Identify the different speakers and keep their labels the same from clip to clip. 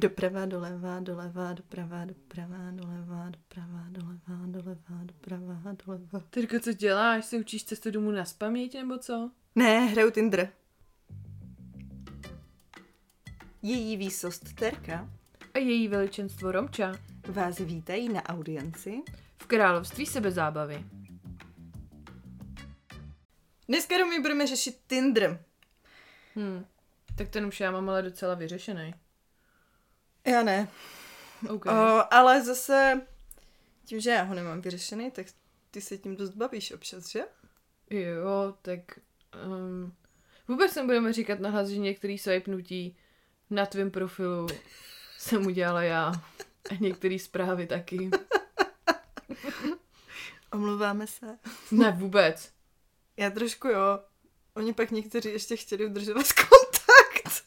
Speaker 1: Doprava, doleva, doleva, doprava, doprava, doleva, doprava, doleva, doleva, doprava, doleva.
Speaker 2: Teďka co děláš? Se učíš cestu domů na spaměť nebo co?
Speaker 1: Ne, hraju Tinder. Její výsost Terka
Speaker 2: A její veličenstvo Romča
Speaker 1: vás vítají na audienci.
Speaker 2: v království sebezábavy.
Speaker 1: Dneska Romy budeme řešit Tinder.
Speaker 2: Hm. Tak ten už já mám ale docela vyřešený.
Speaker 1: Já ne.
Speaker 2: Okay.
Speaker 1: O, ale zase tím, že já ho nemám vyřešený, tak ty se tím dost bavíš občas, že?
Speaker 2: Jo, tak um, vůbec nebudeme říkat nahlas, že některý swipnutí na tvém profilu jsem udělala já. A některé zprávy taky.
Speaker 1: Omluváme se.
Speaker 2: Ne, vůbec.
Speaker 1: Já trošku jo. Oni pak někteří ještě chtěli udržovat kontakt.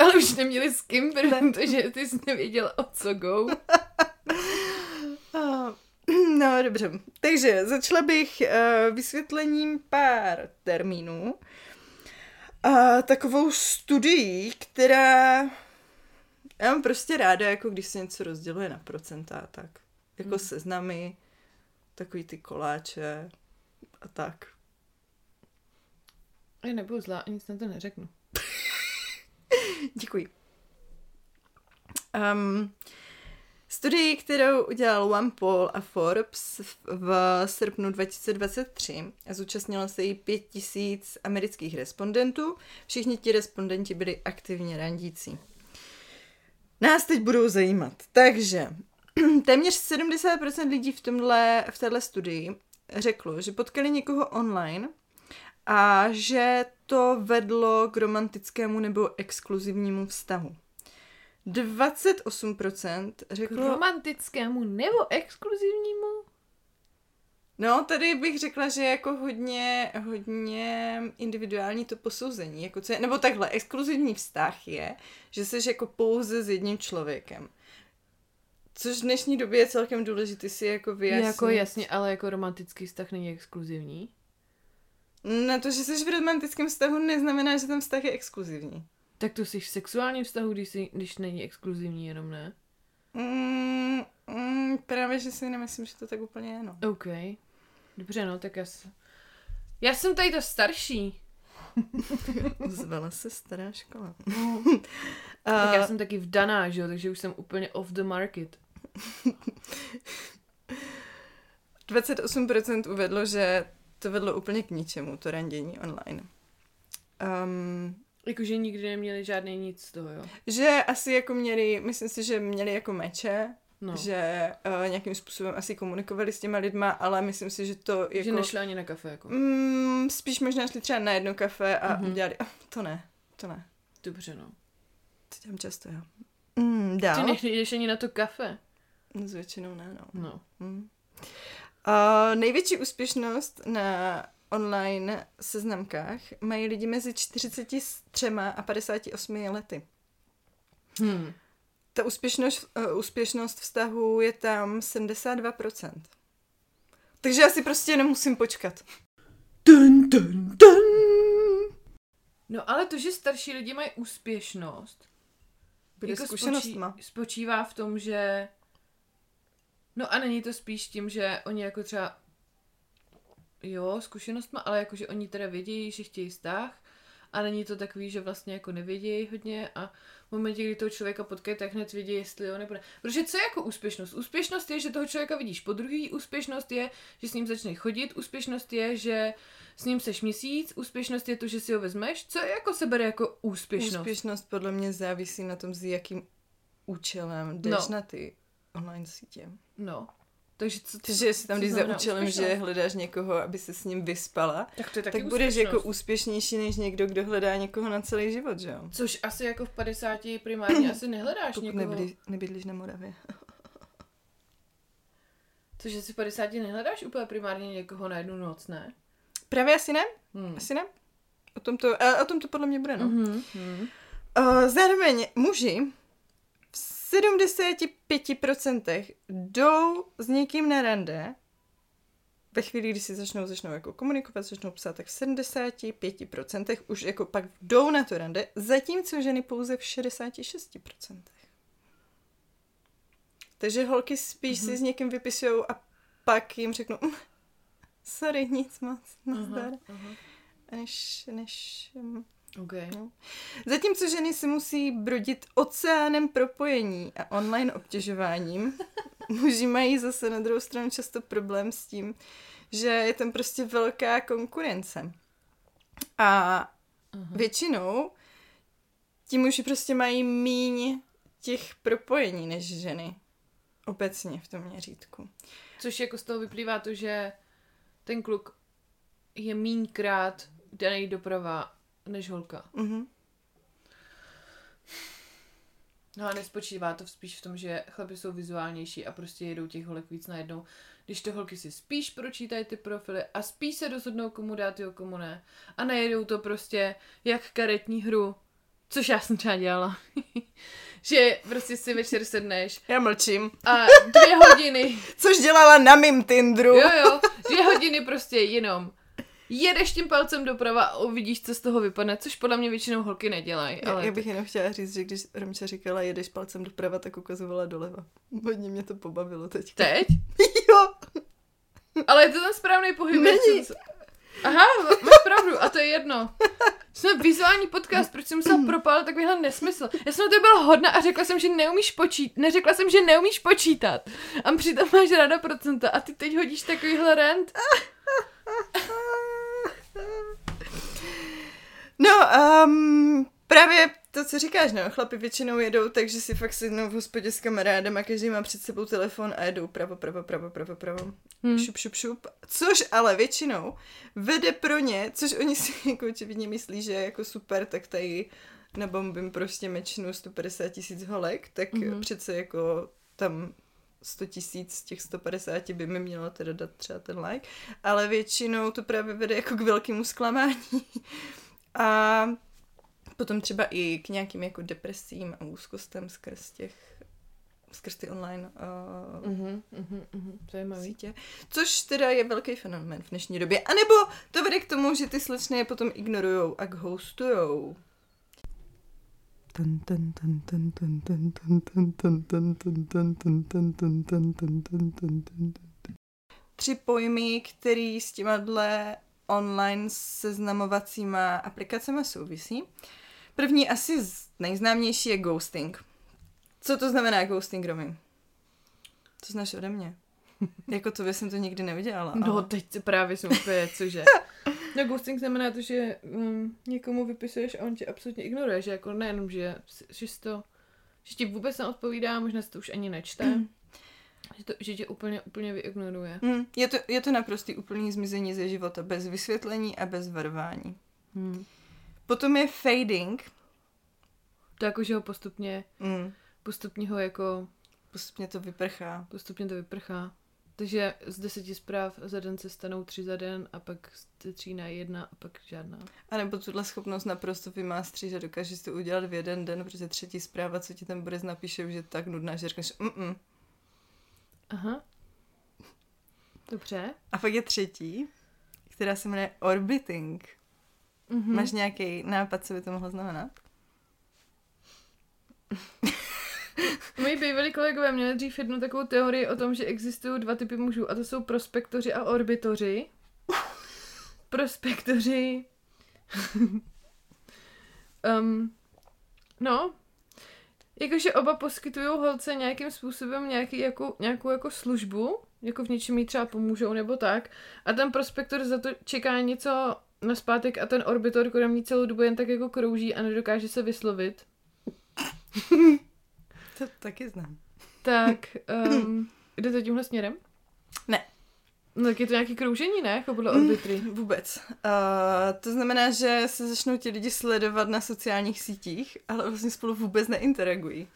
Speaker 2: Ale už neměli s kým, protože ty jsi nevěděla, o co go.
Speaker 1: No, dobře. Takže začala bych uh, vysvětlením pár termínů. A takovou studií, která... Já mám prostě ráda, jako když se něco rozděluje na procenta tak. Jako
Speaker 2: Hmm.
Speaker 1: seznamy, takový ty koláče a tak.
Speaker 2: Já nebudu zlá, a nic na to neřeknu.
Speaker 1: Děkuji. Um, studii, kterou udělal OnePoll a Forbes v, srpnu 2023 a zúčastnilo se jí 5000 amerických respondentů. Všichni ti respondenti byli aktivně randící. Nás teď budou zajímat. Takže téměř 70% lidí v, tomhle, v této studii řeklo, že potkali někoho online a že to vedlo k romantickému nebo exkluzivnímu vztahu. 28%
Speaker 2: K
Speaker 1: řeklo...
Speaker 2: romantickému nebo exkluzivnímu?
Speaker 1: No, tady bych řekla, že jako hodně, hodně individuální to posouzení. Jako co je, nebo takhle, exkluzivní vztah je, že jsi jako pouze s jedním člověkem. Což v dnešní době je celkem důležité si jako vyjasnit.
Speaker 2: Jako jasně, ale jako romantický vztah není exkluzivní.
Speaker 1: Na to, že jsi v romantickém vztahu, neznamená, že ten vztah je exkluzivní.
Speaker 2: Tak to jsi v sexuálním vztahu, když, jsi, když není exkluzivní jenom, ne?
Speaker 1: Mm, mm, právě, že si nemyslím, že to tak úplně je, no.
Speaker 2: OK. Dobře, no, tak já se... Já jsem tady to starší.
Speaker 1: Zvala se stará škola.
Speaker 2: Tak já
Speaker 1: A
Speaker 2: jsem taky vdaná, že jo, takže už jsem úplně off the market.
Speaker 1: 28% uvedlo, že to vedlo úplně k ničemu, to randění online. Um,
Speaker 2: Jakože nikdy neměli žádný nic z toho, jo.
Speaker 1: že asi jako měli, myslím si, že měli jako meče,
Speaker 2: No.
Speaker 1: že uh, nějakým způsobem asi komunikovali s těma lidma, ale myslím si, že to jako...
Speaker 2: Že nešli ani na kafe, jako.
Speaker 1: Mm, spíš možná šli třeba na jedno kafe a
Speaker 2: Mhm.
Speaker 1: mm-hmm. udělali, "Ah, to ne, to ne.
Speaker 2: Dobře, no.
Speaker 1: To dělám často, já. Mm, dál.
Speaker 2: Ty nejdeš ani na to kafe.
Speaker 1: No, s většinou ne, no.
Speaker 2: No.
Speaker 1: Hmm. Uh, největší úspěšnost na online seznamkách mají lidi mezi 43 a 58 lety.
Speaker 2: Hm.
Speaker 1: Ta úspěšnost, uh, úspěšnost vztahu je tam 72%. Takže já si prostě nemusím počkat. Dun, dun, dun.
Speaker 2: No ale to, že starší lidi mají úspěšnost,
Speaker 1: Bude jako
Speaker 2: spočí, spočívá v tom, že no a není to spíš tím, že oni jako třeba jo, zkušenostma, ale jako, že oni teda vědějí, že chtějí vztah a není to takový, že vlastně jako nevědějí hodně a v momentě, kdy toho člověka potkají, tak hned vědí, jestli jo nebo ne. Protože co je jako úspěšnost? Úspěšnost je, že toho člověka vidíš po druhý, úspěšnost je, že s ním začneš chodit, úspěšnost je, že s ním seš měsíc, úspěšnost je to, že si ho vezmeš. Co je jako se bere jako úspěšnost?
Speaker 1: Úspěšnost podle mě závisí na tom, s jakým účelem jdeš
Speaker 2: No.
Speaker 1: na ty online sítě.
Speaker 2: No. Takže co,
Speaker 1: Takže jestli tam
Speaker 2: co
Speaker 1: jdeš za účelem, že hledáš někoho, aby se s ním vyspala,
Speaker 2: tak to je taky
Speaker 1: tak budeš jako úspěšnější než někdo, kdo hledá někoho na celý život, že jo?
Speaker 2: Což asi jako v 50 primárně asi nehledáš
Speaker 1: Pokud
Speaker 2: někoho.
Speaker 1: nebydlíš, nebydlíš na Moravě.
Speaker 2: Což asi v 50 nehledáš úplně primárně někoho na jednu noc, ne?
Speaker 1: Právě asi ne?
Speaker 2: Hmm.
Speaker 1: Asi ne? O tom to, o tom to podle mě bude, no.
Speaker 2: Mm-hmm. Mm.
Speaker 1: Uh, zároveň muži 75% jdou s někým na rande ve chvíli, kdy si začnou, začnou jako komunikovat, začnou psát, tak v 75% už jako pak jdou na to rande, zatímco ženy pouze v 66%. Takže holky spíš mm-hmm. si s někým vypisují a pak jim řeknu, "Mm, sorry, nic moc, nazdar.
Speaker 2: aha.
Speaker 1: Než, než, um,
Speaker 2: OK.
Speaker 1: no. Zatímco ženy si musí brodit oceánem propojení a online obtěžováním, muži mají zase na druhou stranu často problém s tím, že je tam prostě velká konkurence. A
Speaker 2: Aha.
Speaker 1: většinou ti muži prostě mají míň těch propojení než ženy. Obecně v tom měřítku.
Speaker 2: Což jako z toho vyplývá to, že ten kluk je mínkrát daný doprava než holka.
Speaker 1: Mhm.
Speaker 2: No a nespočívá to spíš v tom, že chlapi jsou vizuálnější a prostě jedou těch holek víc najednou. Když to holky si spíš pročítají ty profily a spíš se rozhodnou, komu dát jo, komu ne. A nejedou to prostě jak karetní hru, což já jsem třeba dělala. že prostě si večer sedneš
Speaker 1: Já mlčím.
Speaker 2: a dvě hodiny,
Speaker 1: Což dělala na mým Tinderu.
Speaker 2: jo jo, dvě hodiny prostě jenom jedeš tím palcem doprava a uvidíš, co z toho vypadne, což podle mě většinou holky nedělají.
Speaker 1: Já,
Speaker 2: Ale
Speaker 1: já bych jenom chtěla říct, že když Romča říkala, jedeš palcem doprava, tak ukazovala doleva. Hodně mě to pobavilo teď.
Speaker 2: teď?
Speaker 1: Jo,
Speaker 2: Ale je to ten správný pohyb.
Speaker 1: Není.
Speaker 2: Aha, máš pravdu, a to je jedno. Jsme vizuální podcast, proč jsem musela propálit takovýhle nesmysl. Já jsem na to byla hodna a řekla jsem, že neumíš počítat. Neřekla jsem, že neumíš počítat. A přitom máš ráda procenta a ty teď hodíš takovýhle rent.
Speaker 1: No, um, právě to, co říkáš, no, chlapi většinou jedou, takže si fakt sednou v hospodě s kamarádem a každý má před sebou telefon a jedou pravo, pravo, pravo, pravo, pravo,
Speaker 2: Hmm.
Speaker 1: šup, šup, šup, což ale většinou vede pro ně, což oni si jako očividně myslí, že je jako super, tak tady nabombím prostě mečnu 150 tisíc holek, tak mm-hmm. přece jako tam 100 tisíc z těch 150 by mi mělo teda dát třeba ten like, ale většinou to právě vede jako k velkému zklamání. A potom třeba i k nějakým jako depresím a úzkostem skrz těch skrz ty online uh,
Speaker 2: Mhm, mhm, mhm, zajímavý.
Speaker 1: sítě. Což teda je velký fenomén v dnešní době. A nebo to vede k tomu, že ty slečny je potom ignorujou a ghostujou. Tři pojmy, který s těma dle online seznamovacíma aplikacemi souvisí. První asi nejznámější je ghosting. Co to znamená ghosting, Romy? Co znáš ode mě? jako to jsem to nikdy neudělala.
Speaker 2: No,
Speaker 1: ale-
Speaker 2: teď právě jsem úplně, cože. No, ghosting znamená to, že um, někomu vypisuješ a on tě absolutně ignoruje, že jako nejenom, že, že, to, že ti vůbec neodpovídá, možná si to už ani nečte, že, to, že tě úplně, úplně vyignoruje.
Speaker 1: Hmm, je, to, je to naprostý úplný zmizení ze života, bez vysvětlení a bez varování.
Speaker 2: Hmm.
Speaker 1: Potom je fading.
Speaker 2: To jako, že ho postupně,
Speaker 1: Hmm,
Speaker 2: postupně ho jako,
Speaker 1: postupně to vyprchá.
Speaker 2: postupně to vyprchá. Takže z deseti zpráv za den se stanou tři za den a pak z tří na jedna a pak žádná.
Speaker 1: A nebo tuhle schopnost naprosto vymástří, že dokážeš to udělat v jeden den, protože třetí zpráva, co ti ten Boris napíše, už je tak nudná, že řekneš mm
Speaker 2: Aha. Dobře.
Speaker 1: A pak je třetí, která se jmenuje orbiting.
Speaker 2: Mhm.
Speaker 1: Máš nějaký nápad, co by to mohlo znamenat?
Speaker 2: Moji bývalí kolegové měli dřív jednu takovou teorii o tom, že existují dva typy mužů a to jsou prospektoři a orbitoři. Prospektoři. um, no, jakože oba poskytují holce nějakým způsobem nějaký, jako, nějakou jako službu, jako v něčem jí třeba pomůžou nebo tak. A ten prospektor za to čeká něco na zpátek a ten orbitor kolem ní celou dobu jen tak jako krouží a nedokáže se vyslovit.
Speaker 1: To taky znám.
Speaker 2: Tak, um, jde to tímhle směrem?
Speaker 1: Ne.
Speaker 2: No tak je to nějaký kroužení, ne? Jako podle orbitry.
Speaker 1: Vůbec. Uh, to znamená, že se začnou ti lidi sledovat na sociálních sítích, ale vlastně spolu vůbec neinteragují.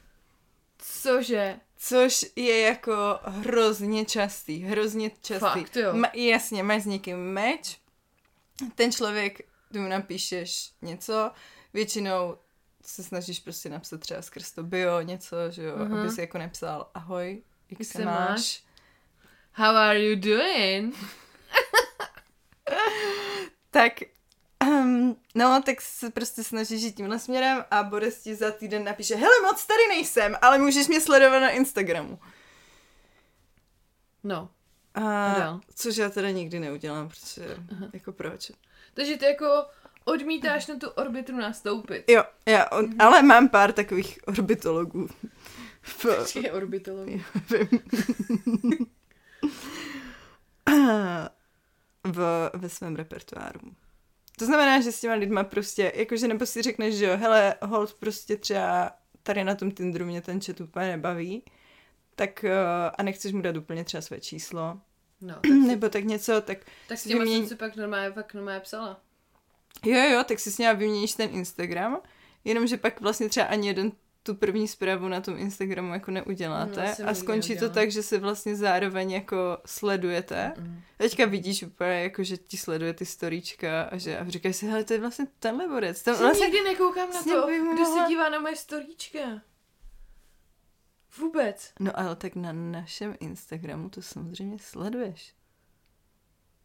Speaker 2: Cože?
Speaker 1: Což je jako hrozně častý, hrozně častý.
Speaker 2: Fakt, jo.
Speaker 1: Ma, jasně, máš s někým meč, ten člověk, ty mu napíšeš něco, většinou se snažíš prostě napsat třeba skrz to bio něco, že jo,
Speaker 2: Mhm.
Speaker 1: aby si jako nepsal ahoj, jak,
Speaker 2: Jak
Speaker 1: se
Speaker 2: se
Speaker 1: máš?
Speaker 2: máš? How are you doing?
Speaker 1: Tak, um, no, tak se prostě snažíš jít tímhle směrem a Boris ti za týden napíše, hele, moc tady nejsem, ale můžeš mě sledovat na Instagramu.
Speaker 2: No.
Speaker 1: A,
Speaker 2: dál.
Speaker 1: což já teda nikdy neudělám, protože
Speaker 2: Aha.
Speaker 1: jako proč?
Speaker 2: Takže ty jako odmítáš na tu orbitu nastoupit.
Speaker 1: Jo, já, on, ale mám pár takových orbitologů. V,
Speaker 2: Je orbitolog.
Speaker 1: v, ve svém repertoáru. To znamená, že s těma lidma prostě, jakože nebo si řekneš, že jo, hele, hold prostě třeba tady na tom Tinderu mě ten chat úplně nebaví, tak uh, a nechceš mu dát úplně třeba své číslo,
Speaker 2: No, tak, si,
Speaker 1: nebo tak něco, tak
Speaker 2: tak s těma
Speaker 1: vyměň-
Speaker 2: jsem si pak normálně, pak normálně psala.
Speaker 1: jo, jo, tak si s ním vyměníš ten Instagram, jenomže pak vlastně třeba ani jeden tu první zprávu na tom Instagramu jako neuděláte
Speaker 2: No,
Speaker 1: a skončí to tak, že se vlastně zároveň jako sledujete.
Speaker 2: Mm.
Speaker 1: Teďka vidíš úplně, jako, že ti sleduje ty storíčka a že a říkáš si, hele, to je vlastně tenhle borec. To
Speaker 2: Vlastně, nikdy nekoukám na to,
Speaker 1: bych
Speaker 2: kdo
Speaker 1: mohla-
Speaker 2: se dívá na moje storíčka. Vůbec.
Speaker 1: no ale tak na našem Instagramu to samozřejmě sleduješ.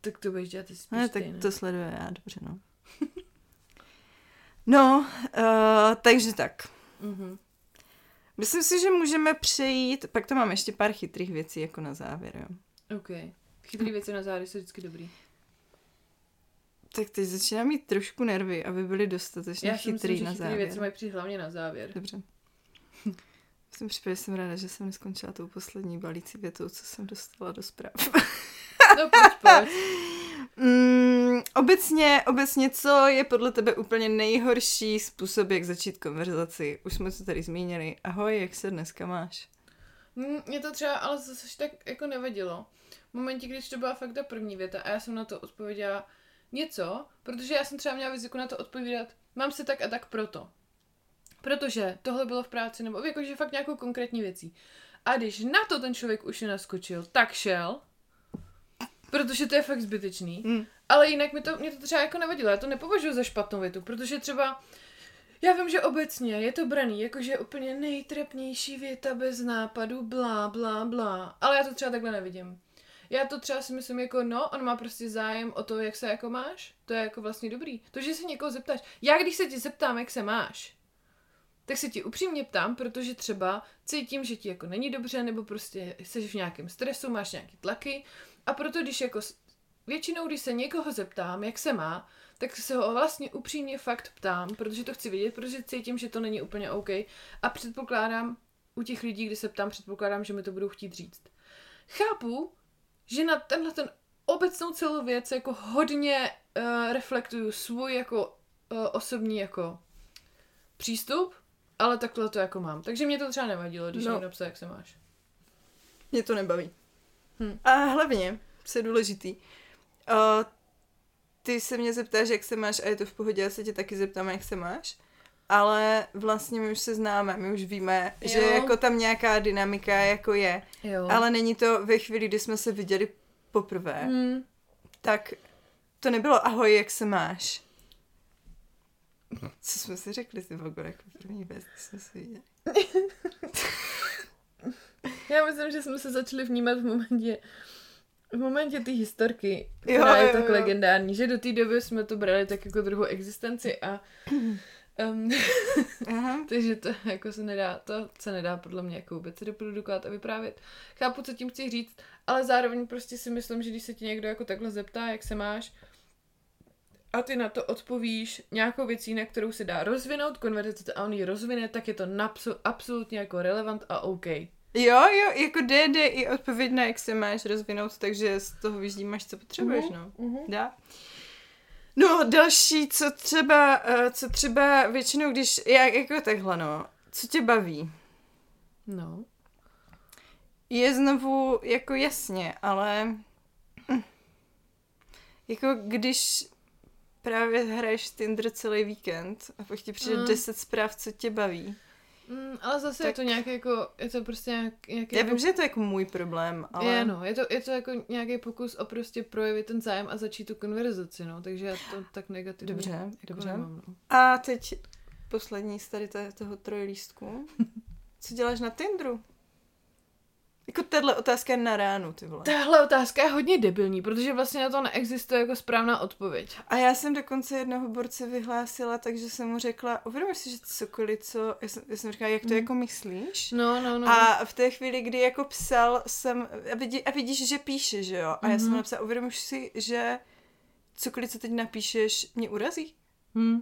Speaker 2: Tak to budeš dělat spíš
Speaker 1: Ne,
Speaker 2: ty,
Speaker 1: tak
Speaker 2: ne?
Speaker 1: to sleduje já, dobře, no. no, uh, takže tak.
Speaker 2: Mhm.
Speaker 1: Myslím si, že můžeme přejít, pak to mám ještě pár chytrých věcí jako na závěr, jo.
Speaker 2: OK. Chytrý věci na zády jsou vždycky dobrý.
Speaker 1: Tak teď začínám mít trošku nervy, aby byly dostatečně
Speaker 2: Já
Speaker 1: chytrý
Speaker 2: myslím, že
Speaker 1: na
Speaker 2: chytrý
Speaker 1: závěr.
Speaker 2: věci mají přijít hlavně na závěr.
Speaker 1: Dobře. V tom případě jsem ráda, že jsem neskončila tou poslední balící větou, co jsem dostala do zpráv.
Speaker 2: No pojď, pojď.
Speaker 1: Mm, obecně, obecně, co je podle tebe úplně nejhorší způsob, jak začít konverzaci? Už jsme to tady zmínili. Ahoj, jak se dneska máš?
Speaker 2: Mm, Mě to třeba ale zase tak jako nevadilo. V momentě, když to byla fakt ta první věta a já jsem na to odpověděla něco, protože já jsem třeba měla vyziku na to odpovídat, mám se tak a tak proto. Protože tohle bylo v práci, nebo jakože fakt nějakou konkrétní věcí. A když na to ten člověk už nenaskočil, tak šel, protože to je fakt zbytečný.
Speaker 1: Mm.
Speaker 2: Ale jinak mi to, mě to třeba jako nevadilo, já to nepovažuji za špatnou větu, protože třeba já vím, že obecně je to braný, jakože úplně nejtrapnější věta bez nápadu, blá, blá, blá, ale já to třeba takhle nevidím. Já to třeba si myslím jako, no, on má prostě zájem o to, jak se jako máš, to je jako vlastně dobrý. To, že se někoho zeptáš, já když se ti zeptám, jak se máš, tak se ti upřímně ptám, protože třeba cítím, že ti jako není dobře, nebo prostě jsi v nějakém stresu, máš nějaké tlaky a proto když jako většinou, když se někoho zeptám, jak se má, tak se ho vlastně upřímně fakt ptám, protože to chci vědět, protože cítím, že to není úplně OK a předpokládám, u těch lidí, kdy se ptám, předpokládám, že mi to budou chtít říct. Chápu, že na tenhle ten obecnou celou věc jako hodně uh, reflektuju svůj jako uh, osobní jako přístup, ale takhle to jako mám. Takže mě to třeba nevadilo, když
Speaker 1: No.
Speaker 2: no. někdo psal, jak se máš.
Speaker 1: Mě to nebaví.
Speaker 2: Hm.
Speaker 1: A hlavně, co je důležitý, uh, ty se mě zeptáš, jak se máš a je to v pohodě, já se tě taky zeptám, jak se máš. Ale vlastně my už se známe, my už víme,
Speaker 2: Jo.
Speaker 1: že jako tam nějaká dynamika jako je.
Speaker 2: Jo.
Speaker 1: Ale není to ve chvíli, kdy jsme se viděli poprvé,
Speaker 2: Hmm.
Speaker 1: tak to nebylo ahoj, jak se máš. Co jsme si řekli ty Vogo, jako první věc, když jsme se viděli.
Speaker 2: Já myslím, že jsme se začali vnímat v momentě, v momentě té historky,
Speaker 1: Jo,
Speaker 2: která je
Speaker 1: jo,
Speaker 2: tak
Speaker 1: jo.
Speaker 2: legendární, že do té doby jsme to brali tak jako druhou existenci a um,
Speaker 1: Aha.
Speaker 2: takže to jako se nedá, to se nedá podle mě jako vůbec reprodukovat a vyprávět. Chápu, co tím chci říct, ale zároveň prostě si myslím, že když se ti někdo jako takhle zeptá, jak se máš, a ty na to odpovíš nějakou věcí, na kterou se dá rozvinout konverzace a on ji rozvine, tak je to napsu, absolutně jako relevant a OK.
Speaker 1: Jo, jo, jako jde, jde i odpověď na jak se máš rozvinout, takže z toho vyždímáš, co potřebuješ,
Speaker 2: Mhm,
Speaker 1: no.
Speaker 2: mhm.
Speaker 1: Dá. No, další, co třeba, eh, co třeba většinou, když, jak, jako takhle, no, co tě baví?
Speaker 2: No.
Speaker 1: Je znovu jako jasně, ale hm, jako když právě hraješ Tinder celý víkend a pak ti přijde
Speaker 2: Mm.
Speaker 1: 10 zpráv, co tě baví.
Speaker 2: Mm, ale zase tak... je to nějaký jako, je to prostě nějak, nějaký...
Speaker 1: Já vím, že je to jako můj problém, ale...
Speaker 2: Je, no, je to, je to jako nějaký pokus o prostě projevit ten zájem a začít tu konverzaci, no, takže já to tak negativně
Speaker 1: Dobře,
Speaker 2: jako
Speaker 1: dobře.
Speaker 2: nemám, no.
Speaker 1: A teď poslední z tady toho trojlístku. Co děláš na Tinderu? Jako tahle otázka je na ránu, ty vole.
Speaker 2: Tahle otázka je hodně debilní, protože vlastně na to neexistuje jako správná odpověď.
Speaker 1: A já jsem dokonce jednoho borce vyhlásila, takže jsem mu řekla, uvědomíš si, že cokoliv, co, já jsem, já jsem říkala, jak to
Speaker 2: Mm.
Speaker 1: jako myslíš?
Speaker 2: No, no, no.
Speaker 1: A v té chvíli, kdy jako psal, jsem, a, vidí, a vidíš, že píše, že jo? A já jsem
Speaker 2: Mhm.
Speaker 1: mu napsala, uvědomíš si, že cokoliv, co teď napíšeš, mě urazí?
Speaker 2: Hm.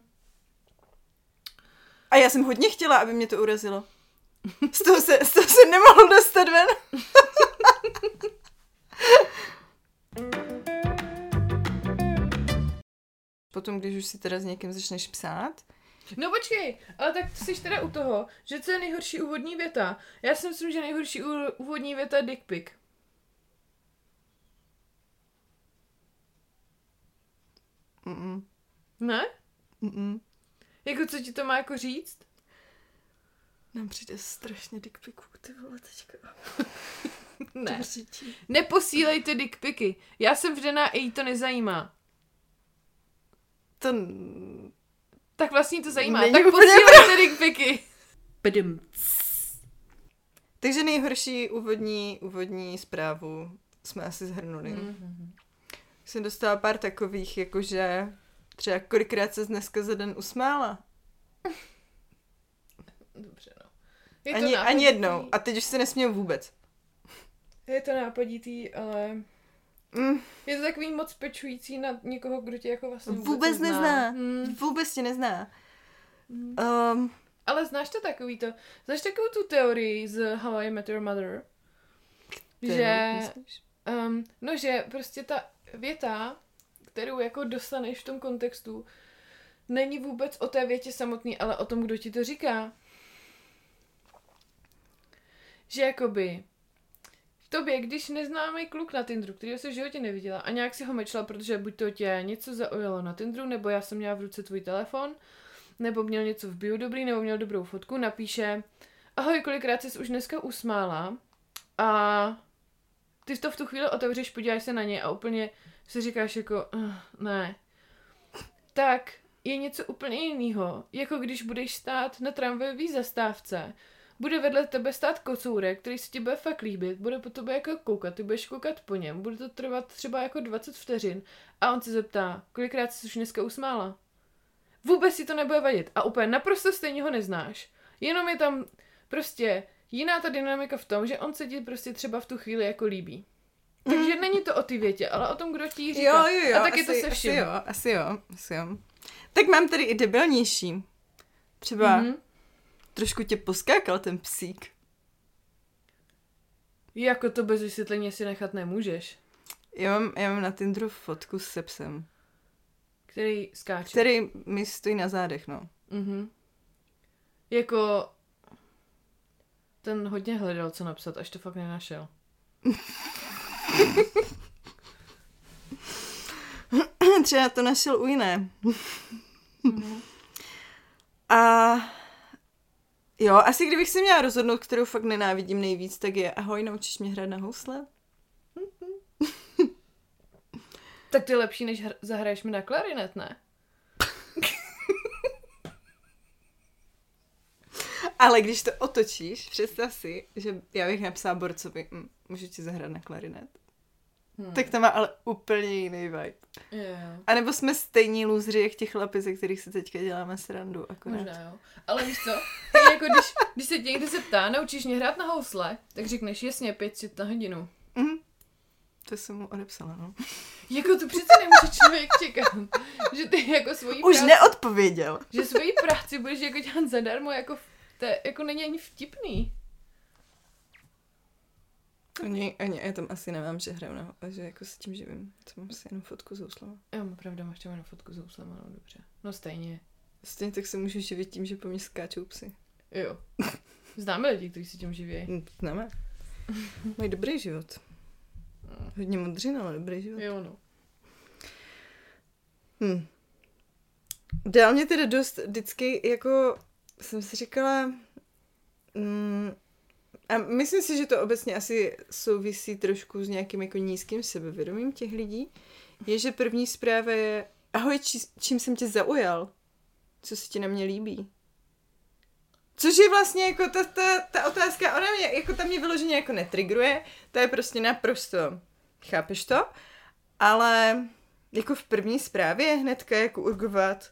Speaker 1: A já jsem hodně chtěla, aby mě to urazilo. Z toho se, z toho se nemohl dostat ven. Potom, když už si teda s někým začneš psát,
Speaker 2: No počkej, ale tak jsi teda u toho, že co je nejhorší úvodní věta? Já si myslím, že nejhorší úvodní věta je dick pic.
Speaker 1: mm,
Speaker 2: Ne?
Speaker 1: mm,
Speaker 2: Jako co ti to má jako říct?
Speaker 1: Nám přijde strašně dick piců, ty vole, teďka.
Speaker 2: Ne. Neposílejte dick picy. Já jsem vřená a jí to nezajímá.
Speaker 1: To...
Speaker 2: Tak vlastně jí to zajímá.
Speaker 1: Není
Speaker 2: tak posílejte dick picy.
Speaker 1: Pdum. Takže nejhorší úvodní, úvodní zprávu jsme asi zhrnuli. Mm.
Speaker 2: Mhm.
Speaker 1: Jsem dostala pár takových, jakože třeba kolikrát se dneska za den usmála.
Speaker 2: Dobře. Je
Speaker 1: Ani,
Speaker 2: nápaditý-
Speaker 1: ani jednou. A teď už se nesměju vůbec.
Speaker 2: Je to nápaditý, ale
Speaker 1: Mm,
Speaker 2: je to takový moc pečující na někoho, kdo tě jako vlastně vůbec,
Speaker 1: vůbec nezná.
Speaker 2: Hmm.
Speaker 1: Vůbec tě nezná.
Speaker 2: Hmm.
Speaker 1: Um,
Speaker 2: Ale znáš to takový to, znáš takovou tu teorii z How I Met Your Mother? Že, um, no že prostě ta věta, kterou jako dostaneš v tom kontextu, není vůbec o té větě samotný, ale o tom, kdo ti to říká. Že jakoby tobě, když neznámý kluk na Tinderu, který se v životě neviděla a nějak si ho mečla, protože buď to tě něco zaujalo na Tinderu, nebo já jsem měla v ruce tvůj telefon, nebo měl něco v bio dobrý, nebo měl dobrou fotku, napíše ahoj, kolikrát jsi už dneska usmála a ty to v tu chvíli otevřeš, podíváš se na ně a úplně si říkáš jako, uh, ne. Tak je něco úplně jiného, jako když budeš stát na tramvajové zastávce, bude vedle tebe stát kocourek, který se ti bude fakt líbit, bude po tobě jako koukat, ty budeš koukat po něm, bude to trvat třeba jako 20 vteřin a on se zeptá, kolikrát jsi už dneska usmála? Vůbec si to nebude vadit a úplně naprosto stejně ho neznáš. Jenom je tam prostě jiná ta dynamika v tom, že on se ti prostě třeba v tu chvíli jako líbí. Takže není to o ty větě, ale o tom, kdo ti ji říká.
Speaker 1: Jo, jo, jo.
Speaker 2: a tak
Speaker 1: asi,
Speaker 2: je to se
Speaker 1: Asi
Speaker 2: vším.
Speaker 1: jo, asi jo, asi jo. Tak mám tady i debilnější. Třeba mm-hmm. Trošku tě poskákal ten psík.
Speaker 2: Jako to bez vysvětlení si nechat nemůžeš.
Speaker 1: Já mám, já mám na Tinderu fotku se psem,
Speaker 2: Který skáče.
Speaker 1: který mi stojí na zádech, no.
Speaker 2: Mhm. Jako ten hodně hledal, co napsat, až to fakt nenašel.
Speaker 1: Třeba to našel u jiné.
Speaker 2: Mhm.
Speaker 1: A jo, asi kdybych si měla rozhodnout, kterou fakt nenávidím nejvíc, tak je ahoj, naučíš mě hrát na housle?
Speaker 2: Tak to je lepší, než hr- zahraješ mi na klarinet, ne?
Speaker 1: Ale když to otočíš, představ si, že já bych napsala borcovi, hm, můžu ti zahrát na klarinet.
Speaker 2: Hmm.
Speaker 1: Tak to má ale úplně jiný vibe.
Speaker 2: Jo,
Speaker 1: A nebo jsme stejní lůzři, jak ti chlapi, ze kterých si teďka děláme srandu. Akorát.
Speaker 2: možná jo. Ale víš co? Tak jako když, když se tě někdo zeptá, naučíš mě hrát na housle, tak řekneš jasně 500 na hodinu.
Speaker 1: Mhm. To jsem mu odepsala, no.
Speaker 2: Jako to přece nemůže člověk čekat, že ty jako svojí
Speaker 1: Už
Speaker 2: práci,
Speaker 1: neodpověděl.
Speaker 2: že svoji práci budeš jako dělat zadarmo, jako to jako není ani vtipný.
Speaker 1: Ani, ani já tam asi nemám, že hraju na že jako se tím živím. To mám si jenom fotku z houslama.
Speaker 2: Jo, pravda, máš tam jenom fotku s houslama, no dobře. No stejně.
Speaker 1: Stejně tak se můžu živit tím, že po mně skáčou psy.
Speaker 2: Jo. Známe lidi, kteří se tím živí.
Speaker 1: Hm, Známe. Mají dobrý život. Hodně modřin, ale dobrý život.
Speaker 2: Jo, no.
Speaker 1: Hm. Dál mě teda dost vždycky, jako jsem si říkala, mm, a myslím si, že to obecně asi souvisí trošku s nějakým jako nízkým sebevědomím těch lidí, je, že první zpráva je, ahoj, či, čím jsem tě zaujal? Co se ti na mě líbí? Což je vlastně jako ta, ta, ta otázka, ona mě, jako tam mě vyloženě jako netrigruje, to je prostě naprosto, chápeš to? Ale jako v první zprávě hnedka jako urgovat,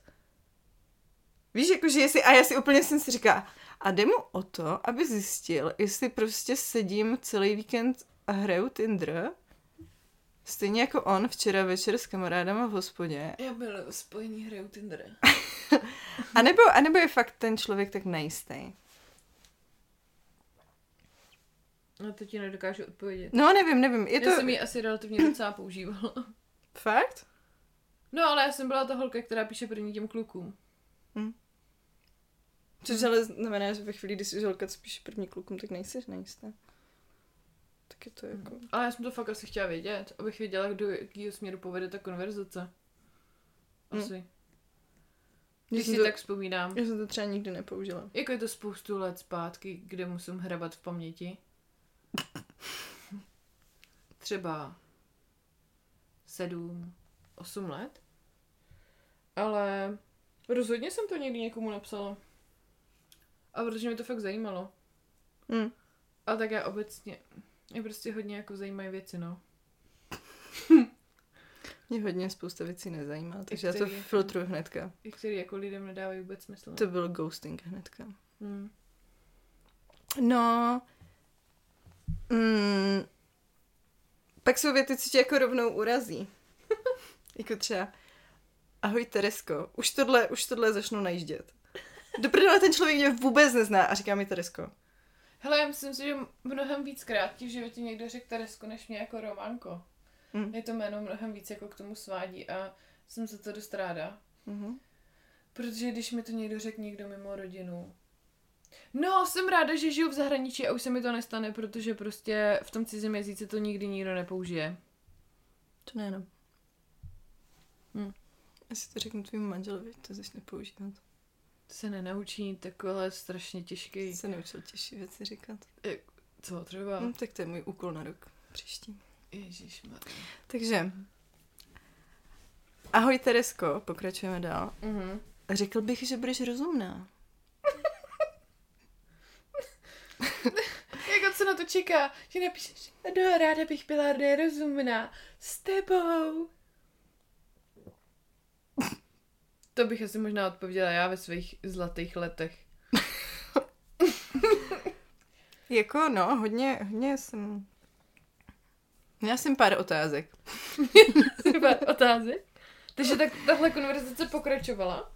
Speaker 1: víš, jako že jestli, a já si úplně jsem si říká, a jde mu o to, aby zjistil, jestli prostě sedím celý víkend a hraju Tinder, stejně jako on včera večer s kamarádama v hospodě.
Speaker 2: Já byl spojení hraju Tinder.
Speaker 1: A nebo, a nebo je fakt ten člověk tak nejistý.
Speaker 2: No to ti nedokážu odpovědět.
Speaker 1: No nevím, nevím, je
Speaker 2: Já
Speaker 1: to
Speaker 2: jsem ji asi relativně docela používala.
Speaker 1: fakt?
Speaker 2: No ale já jsem byla ta holka, která píše první těm klukům.
Speaker 1: Což ale znamená, že ve chvíli, kdy jsi žolka, co píše první klukům, tak nejsi nejistá. Tak je to jako...
Speaker 2: Ale já jsem to fakt asi chtěla vědět, abych věděla, kdo jakýho směru povede ta konverzace. Asi.
Speaker 1: Já
Speaker 2: Když si
Speaker 1: to-
Speaker 2: tak vzpomínám.
Speaker 1: Já jsem to třeba nikdy nepoužila.
Speaker 2: Jako je to spoustu let zpátky, kde musím hrabat v paměti. Třeba sedm, osm let. Ale rozhodně jsem to někdy někomu napsala. A protože mě to fakt zajímalo.
Speaker 1: Hm.
Speaker 2: A tak já obecně, mě prostě hodně jako zajímají věci, no.
Speaker 1: Mě hodně spousta věcí nezajímá, takže já to
Speaker 2: který-
Speaker 1: filtruju hnedka.
Speaker 2: I který jako lidem nedávají vůbec smysl.
Speaker 1: To byl ghosting hnedka.
Speaker 2: Hmm.
Speaker 1: No... Mm, pak jsou věty, co tě jako rovnou urazí. jako třeba Ahoj Teresko, už tohle, už tohle začnu najíždět. Do prdele ten člověk mě vůbec nezná a říká mi Teresko.
Speaker 2: Hele, já myslím si, že mnohem víc ti v životě někdo řekl Teresko, než mě jako Románko.
Speaker 1: Hm.
Speaker 2: Je to jméno mnohem víc jako k tomu svádí a jsem za to dost ráda.
Speaker 1: Mhm.
Speaker 2: Protože když mi to někdo řekl někdo mimo rodinu. No, jsem ráda, že žiju v zahraničí a už se mi to nestane, protože prostě v tom cizím jazyce to nikdy nikdo nepoužije.
Speaker 1: To nejenom.
Speaker 2: Hm.
Speaker 1: Asi to řeknu tvým manželovi, to začne používat.
Speaker 2: To se nenaučí, takhle strašně těžký.
Speaker 1: Se naučil těžší věci říkat.
Speaker 2: Co třeba?
Speaker 1: Hm, tak to je můj úkol na rok příští.
Speaker 2: Ježíš
Speaker 1: Takže, ahoj Teresko, pokračujeme dál.
Speaker 2: Mhm.
Speaker 1: Řekl bych, že budeš rozumná.
Speaker 2: Jako co na to čeká? Že napíšeš, no ráda bych byla nerozumná s tebou. To bych asi možná odpověděla já ve svých zlatých letech.
Speaker 1: Jako no, hodně, hodně jsem... Měla jsem pár otázek.
Speaker 2: Super otázek. Takže tak tahle konverzace pokračovala.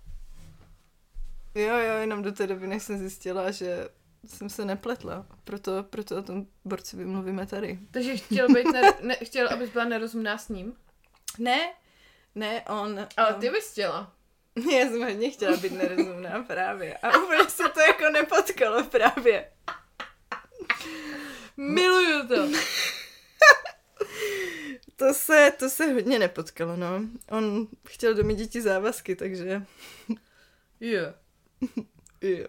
Speaker 1: Jo, jo, jenom do té doby, než jsem zjistila, že jsem se nepletla. Proto, proto o tom borci vymluvíme tady.
Speaker 2: Takže chtěl, být ner- ne, chtěl, abys byla nerozumná s ním.
Speaker 1: Ne, ne, on...
Speaker 2: Ale
Speaker 1: on-
Speaker 2: ty bys chtěla.
Speaker 1: Já jsem hodně chtěla být nerozumná právě. A úplně se to jako nepotkalo právě.
Speaker 2: Miluju to.
Speaker 1: To se, to se hodně nepotkalo, no. On chtěl do mít děti závazky, takže...
Speaker 2: Jo.
Speaker 1: Jo.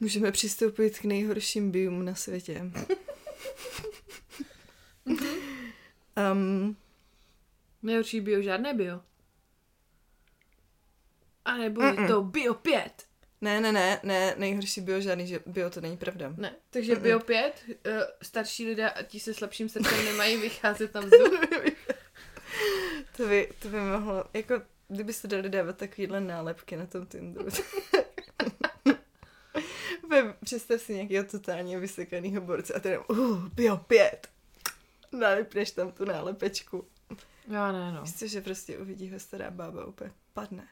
Speaker 1: Můžeme přistoupit k nejhorším biům na světě. Um,
Speaker 2: Nejhorší bio, žádné bio. A nebo je
Speaker 1: Mm-mm.
Speaker 2: to bio 5.
Speaker 1: ne, ne, ne, ne, nejhorší bio žádný, že bio to není pravda.
Speaker 2: Ne, takže
Speaker 1: Mm-mm.
Speaker 2: bio 5, uh, starší lidé a ti se slabším srdcem nemají vycházet na vzduch.
Speaker 1: To by, to by mohlo, jako kdybyste dali dávat takovýhle nálepky na tom Tinderu. Představ si nějakého totálně vysekanýho borce a ten uh, bio pět. Nalepneš tam tu nálepečku.
Speaker 2: Já ne, no.
Speaker 1: Co, že prostě uvidí ho stará bába úplně padne.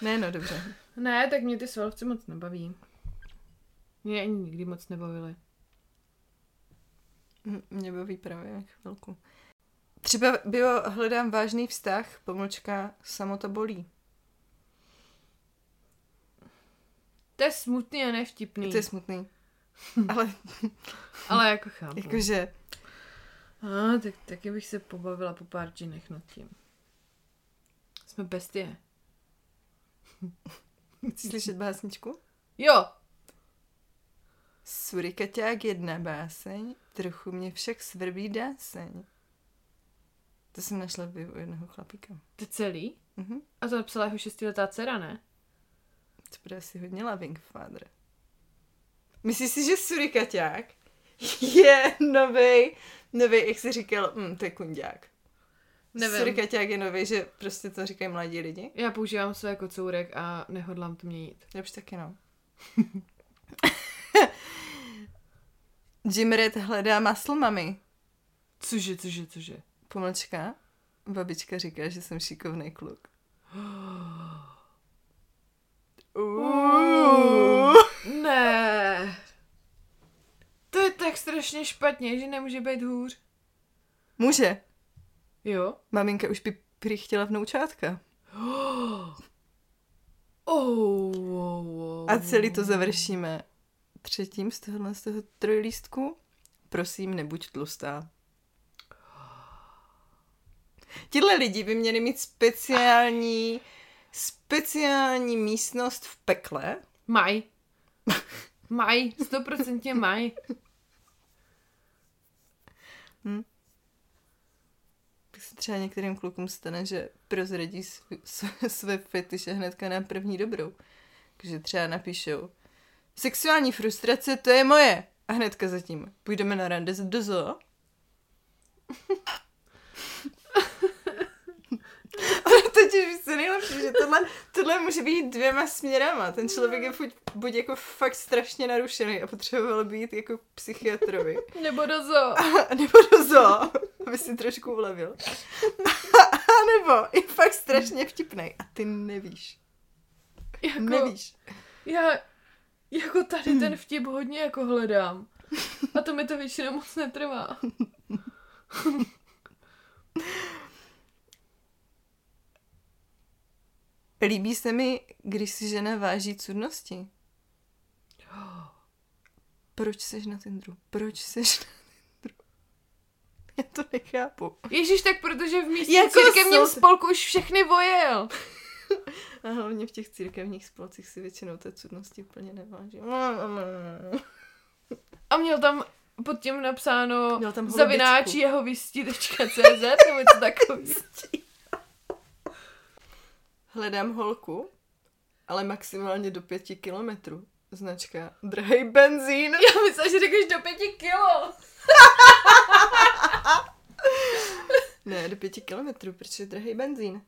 Speaker 1: Ne, no dobře.
Speaker 2: Ne, tak mě ty svalovci moc nebaví. Mě ani nikdy moc nebavily.
Speaker 1: Mě baví právě chvilku. Třeba bio hledám vážný vztah, pomlčka samota bolí.
Speaker 2: To je smutný a nevtipný.
Speaker 1: To je smutný. Ale
Speaker 2: Ale jako chápu.
Speaker 1: jakože,
Speaker 2: A, tak taky bych se pobavila po pár džinech nad tím. Jsme bestie.
Speaker 1: chci slyšet básničku?
Speaker 2: Jo!
Speaker 1: Surikaťák jedna báseň, trochu mě však svrbí dáseň. To jsem našla v u jednoho chlapíka.
Speaker 2: To celý?
Speaker 1: Mhm.
Speaker 2: A to napsala jeho šestiletá dcera, ne?
Speaker 1: To bude asi hodně loving father. Myslíš si, že surikaťák je novej, novej, jak jsi říkal, mm, to je kunďák.
Speaker 2: Nevím.
Speaker 1: Surikaťák je nový, že prostě to říkají mladí lidi.
Speaker 2: Já používám své kocourek a nehodlám to měnit.
Speaker 1: Já už taky no. Jim Red hledá muscle mami.
Speaker 2: Cože, cože, cože?
Speaker 1: Pomlčka. Babička říká, že jsem šikovný kluk. Uh.
Speaker 2: Ne. To je tak strašně špatně, že nemůže být hůř.
Speaker 1: Může.
Speaker 2: Jo?
Speaker 1: Maminka už by prý chtěla vnoučátka.
Speaker 2: Oh, oh, oh.
Speaker 1: A celý to završíme třetím z tohohle z toho trojlístku. Prosím, nebuď tlustá. Tihle lidi by měli mít speciální, speciální místnost v pekle.
Speaker 2: Maj. Maj, stoprocentně maj.
Speaker 1: Tak se třeba některým klukům stane, že prozradí sv- sv- své fetiše hnedka na první dobrou. Takže třeba napíšou Sexuální frustrace, to je moje. A hnedka zatím. Půjdeme na rande do zoo. Ale totiž co je nejlepší, že tohle, tohle může být dvěma směrama. Ten člověk je buď, buď jako fakt strašně narušený a potřeboval být jako psychiatrovi.
Speaker 2: Nebo do zoo.
Speaker 1: A nebo do zoo, aby si trošku ulevil. A nebo je fakt strašně vtipnej a ty nevíš.
Speaker 2: Jako,
Speaker 1: Nevíš.
Speaker 2: já jako tady ten vtip hodně jako hledám. A to mi to většinou moc netrvá.
Speaker 1: Líbí se mi, když si žena váží cudnosti. Proč seš na Tinderu? Proč seš na Tinderu? Já to nechápu.
Speaker 2: Ježíš, tak protože v místním
Speaker 1: Jako
Speaker 2: církevním
Speaker 1: jsou-
Speaker 2: spolku už všechny vojel.
Speaker 1: A hlavně v těch církevních spolcích si většinou té cudnosti úplně neváží.
Speaker 2: A měl tam pod tím napsáno
Speaker 1: Měl tam
Speaker 2: zavináč
Speaker 1: holubičku.
Speaker 2: jeho vystí.cz nebo něco takový.
Speaker 1: Hledám holku, ale maximálně do pěti kilometrů. Značka drahý benzín.
Speaker 2: Já myslím, že řekneš do pěti kilo.
Speaker 1: Ne, do pěti kilometrů, protože je drahý benzín.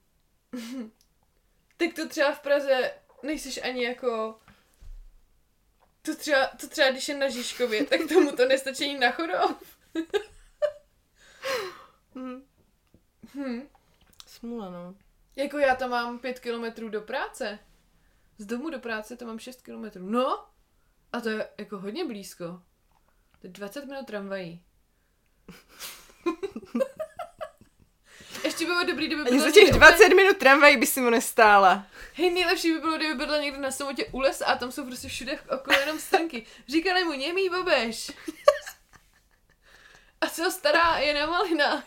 Speaker 2: Tak to třeba v Praze nejsiš ani jako... To třeba, to třeba když je na Žižkově, tak tomu to nestačí ani na chodov.
Speaker 1: Hm.
Speaker 2: Hm.
Speaker 1: Smůla, no.
Speaker 2: Jako já tam mám pět kilometrů do práce. Z domu do práce to mám 6 kilometrů. No, a to je jako hodně blízko. To je 20 minut tramvají. Ještě by bylo dobrý, kdyby
Speaker 1: Ani za těch
Speaker 2: někde
Speaker 1: 20 minut tramvají by si mu nestála.
Speaker 2: Hej, nejlepší by bylo, kdyby bydla někde na samotě u lesa a tam jsou prostě všude okolo jenom strnky. Říkali mu němý babeš. A co stará je na malinách.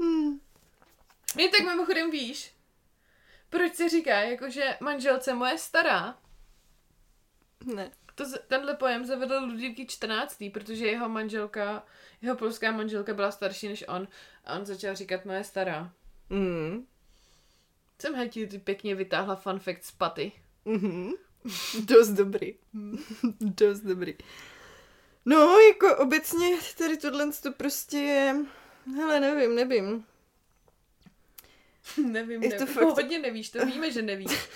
Speaker 1: Hmm.
Speaker 2: Jen tak mimochodem víš, proč se říká, jakože manželce moje stará,
Speaker 1: Ne.
Speaker 2: to, tenhle pojem zavedl Ludvík 14., protože jeho manželka, jeho polská manželka byla starší než on a on začal říkat moje stará.
Speaker 1: Mm.
Speaker 2: Jsem hetí ty pěkně vytáhla fun fact z paty.
Speaker 1: Mhm. Dost dobrý. Dost dobrý. No, jako obecně tady tohle to prostě je... Hele, nevím, nevím.
Speaker 2: Nevím,
Speaker 1: Je to
Speaker 2: nevím.
Speaker 1: fakt-
Speaker 2: No, hodně nevíš, to víme, že nevíš.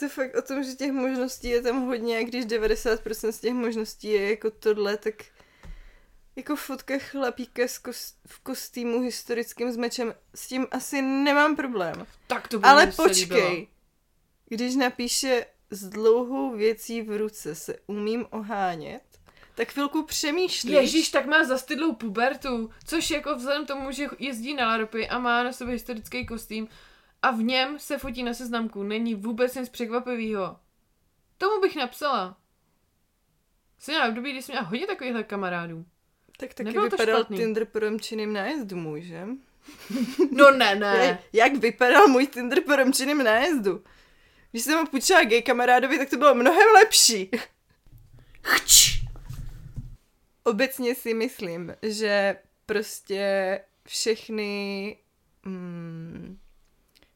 Speaker 1: To fakt o tom, že těch možností je tam hodně a když 90% z těch možností je jako tohle, tak jako fotka chlapíka s kos- v kostýmu historickým s mečem, s tím asi nemám problém.
Speaker 2: Tak to by
Speaker 1: Ale
Speaker 2: líbilo.
Speaker 1: počkej, když napíše s dlouhou věcí v ruce se umím ohánět, tak chvilku přemýšlíš.
Speaker 2: Ježíš, tak má zastydlou pubertu, což jako vzhledem tomu, že jezdí na larpy a má na sobě historický kostým a v něm se fotí na seznamku, není vůbec nic překvapivého. Tomu bych napsala. Jsem měla období, kdy jsem měla hodně takovýchhle kamarádů.
Speaker 1: Tak taky
Speaker 2: Nebylo
Speaker 1: vypadal. Tinder po romčiným nájezdu můj, že?
Speaker 2: No ne, ne.
Speaker 1: jak vypadal můj Tinder po romčiným nájezdu? Když jsem ho půjčila gay kamarádovi, tak to bylo mnohem lepší.
Speaker 2: Chč.
Speaker 1: Obecně si myslím, že prostě všechny mm,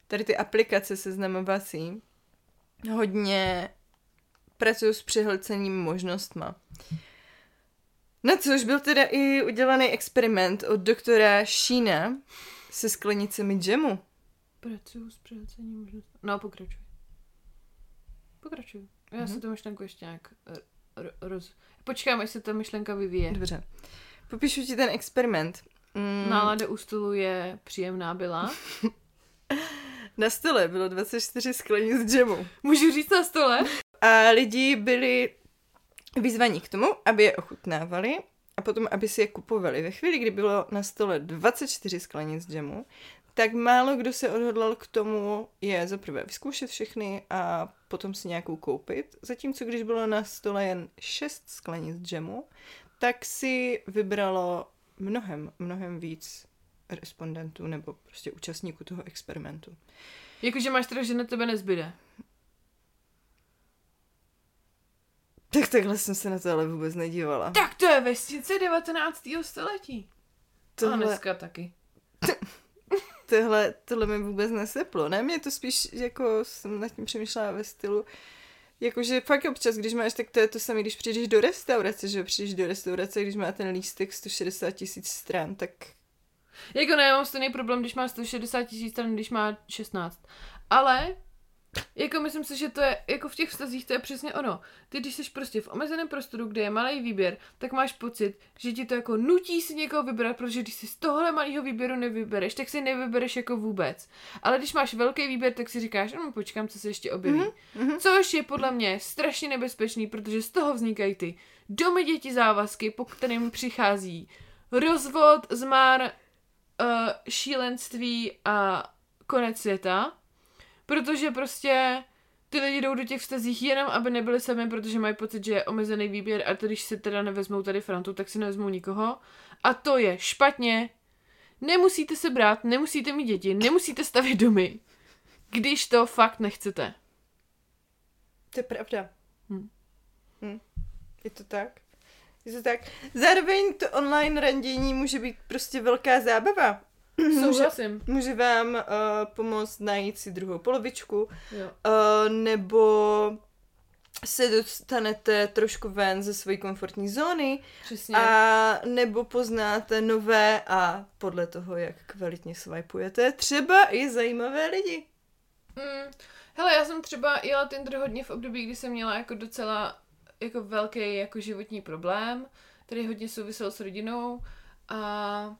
Speaker 1: tady ty aplikace seznamovací hodně pracují s přihlcením možnostma. Na což byl teda i udělaný experiment od doktora Sheena se sklenicemi džemu.
Speaker 2: Pracuju s přihlcením možnostma. No, pokračuj. Pokračuj. Já mm-hmm. si tu myšlenku ještě nějak r- roz... Počkám, až se ta myšlenka vyvíje.
Speaker 1: Dobře. Popíšu ti ten experiment.
Speaker 2: Mm. Nálada u stolu je příjemná byla.
Speaker 1: na stole bylo 24 sklenic džemu.
Speaker 2: Můžu říct na stole?
Speaker 1: A lidi byli vyzvaní k tomu, aby je ochutnávali a potom, aby si je kupovali. Ve chvíli, kdy bylo na stole 24 sklenic džemu, tak málo kdo se odhodlal k tomu je zaprvé vyzkoušet všechny a potom si nějakou koupit. Zatímco když bylo na stole jen 6 sklenic džemu, tak si vybralo mnohem, mnohem víc respondentů nebo prostě účastníků toho experimentu.
Speaker 2: Jakože máš teda, že na tebe nezbyde.
Speaker 1: Tak takhle jsem se na to ale vůbec nedívala.
Speaker 2: Tak to je vesnice 19. století. Tohle... A dneska taky.
Speaker 1: tohle, tohle mi vůbec neseplo. Ne, mě to spíš, jako jsem nad tím přemýšlela ve stylu, Jakože fakt občas, když máš, tak to je to samé, když přijdeš do restaurace, že přijdeš do restaurace, když má ten lístek 160 tisíc stran, tak...
Speaker 2: Jako ne, mám stejný problém, když má 160 tisíc stran, když má 16. Ale jako myslím si, že to je, jako v těch vztazích to je přesně ono. Ty, když jsi prostě v omezeném prostoru, kde je malý výběr, tak máš pocit, že ti to jako nutí si někoho vybrat, protože když si z tohohle malého výběru nevybereš, tak si nevybereš jako vůbec. Ale když máš velký výběr, tak si říkáš, no počkám, co se ještě objeví. Mm-hmm. Což je podle mě strašně nebezpečný, protože z toho vznikají ty domy děti závazky, po kterým přichází rozvod, zmár, uh, šílenství a konec světa Protože prostě ty lidi jdou do těch vztazích jenom, aby nebyli sami, protože mají pocit, že je omezený výběr a když si teda nevezmou tady Frantu, tak si nevezmou nikoho. A to je špatně. Nemusíte se brát, nemusíte mít děti, nemusíte stavět domy, když to fakt nechcete.
Speaker 1: To je pravda. Hm. Hm. Je to tak? Je to tak? Zároveň to online randění může být prostě velká zábava.
Speaker 2: Souhlasím.
Speaker 1: Může, může vám uh, pomoct najít si druhou polovičku, jo. Uh, nebo se dostanete trošku ven ze své komfortní zóny
Speaker 2: Přesně.
Speaker 1: a nebo poznáte nové a podle toho, jak kvalitně swipeujete, třeba i zajímavé lidi.
Speaker 2: Mm. Hele, já jsem třeba jela Tinder hodně v období, kdy jsem měla jako docela jako velký jako životní problém, který hodně souvisel s rodinou a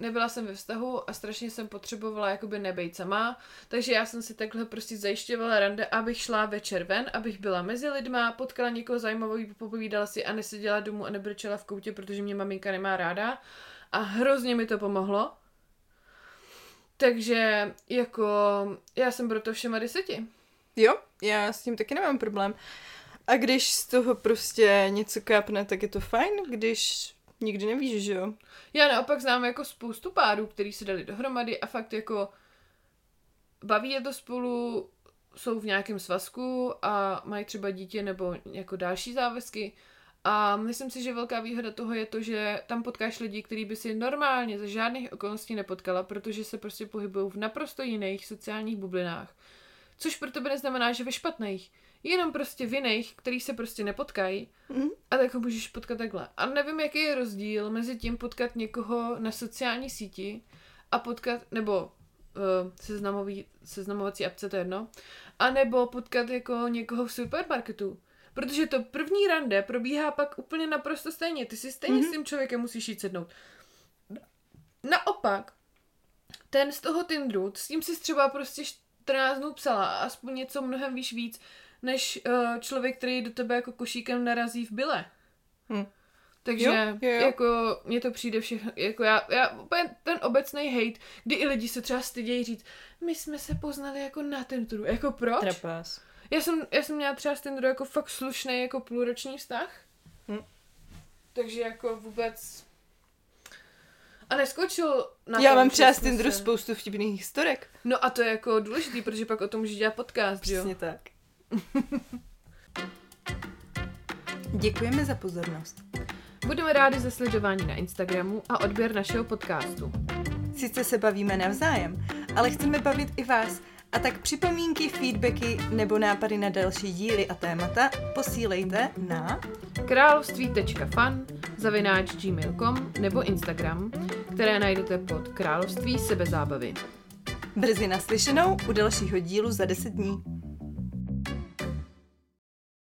Speaker 2: nebyla jsem ve vztahu a strašně jsem potřebovala jakoby nebejt sama, takže já jsem si takhle prostě zajišťovala rande, abych šla večer ven, abych byla mezi lidma, potkala někoho zajímavého, popovídala si a neseděla domů a nebrčela v koutě, protože mě maminka nemá ráda a hrozně mi to pomohlo. Takže jako já jsem pro to všema deseti.
Speaker 1: Jo, já s tím taky nemám problém. A když z toho prostě něco kápne, tak je to fajn, když nikdy nevíš, že jo?
Speaker 2: Já naopak znám jako spoustu párů, který se dali dohromady a fakt jako baví je to spolu, jsou v nějakém svazku a mají třeba dítě nebo jako další závazky. A myslím si, že velká výhoda toho je to, že tam potkáš lidi, který by si normálně za žádných okolností nepotkala, protože se prostě pohybují v naprosto jiných sociálních bublinách. Což pro tebe neznamená, že ve špatných jenom prostě v jiných, který se prostě nepotkají mm. a tak ho můžeš potkat takhle. A nevím, jaký je rozdíl mezi tím potkat někoho na sociální síti a potkat, nebo uh, seznamový, seznamovací apce, to jedno, a nebo potkat jako někoho v supermarketu. Protože to první rande probíhá pak úplně naprosto stejně. Ty si stejně mm-hmm. s tím člověkem musíš jít sednout. Naopak, ten z toho Tinderu, s tím si třeba prostě 14 dnů psala a aspoň něco mnohem víš víc, než uh, člověk, který do tebe jako košíkem narazí v byle. Hm. Takže jo, jo, jo. jako mně to přijde všechno, jako já, já ten obecný hate, kdy i lidi se třeba stydějí říct, my jsme se poznali jako na Tinderu, jako proč?
Speaker 1: Trapas.
Speaker 2: Já jsem, já jsem měla třeba s Tinderu jako fakt slušný jako půlroční vztah. Hm. Takže jako vůbec... A neskočil
Speaker 1: na Já mám třeba s Tinderu spoustu vtipných historek.
Speaker 2: No a to je jako důležitý, protože pak o tom můžeš dělat podcast,
Speaker 1: Přesně
Speaker 2: jo?
Speaker 1: tak. Děkujeme za pozornost.
Speaker 2: Budeme rádi za sledování na Instagramu a odběr našeho podcastu.
Speaker 1: Sice se bavíme navzájem, ale chceme bavit i vás. A tak připomínky, feedbacky nebo nápady na další díly a témata posílejte na
Speaker 2: království.fan zavináč gmail.com nebo Instagram, které najdete pod Království sebezábavy.
Speaker 1: Brzy naslyšenou u dalšího dílu za 10 dní.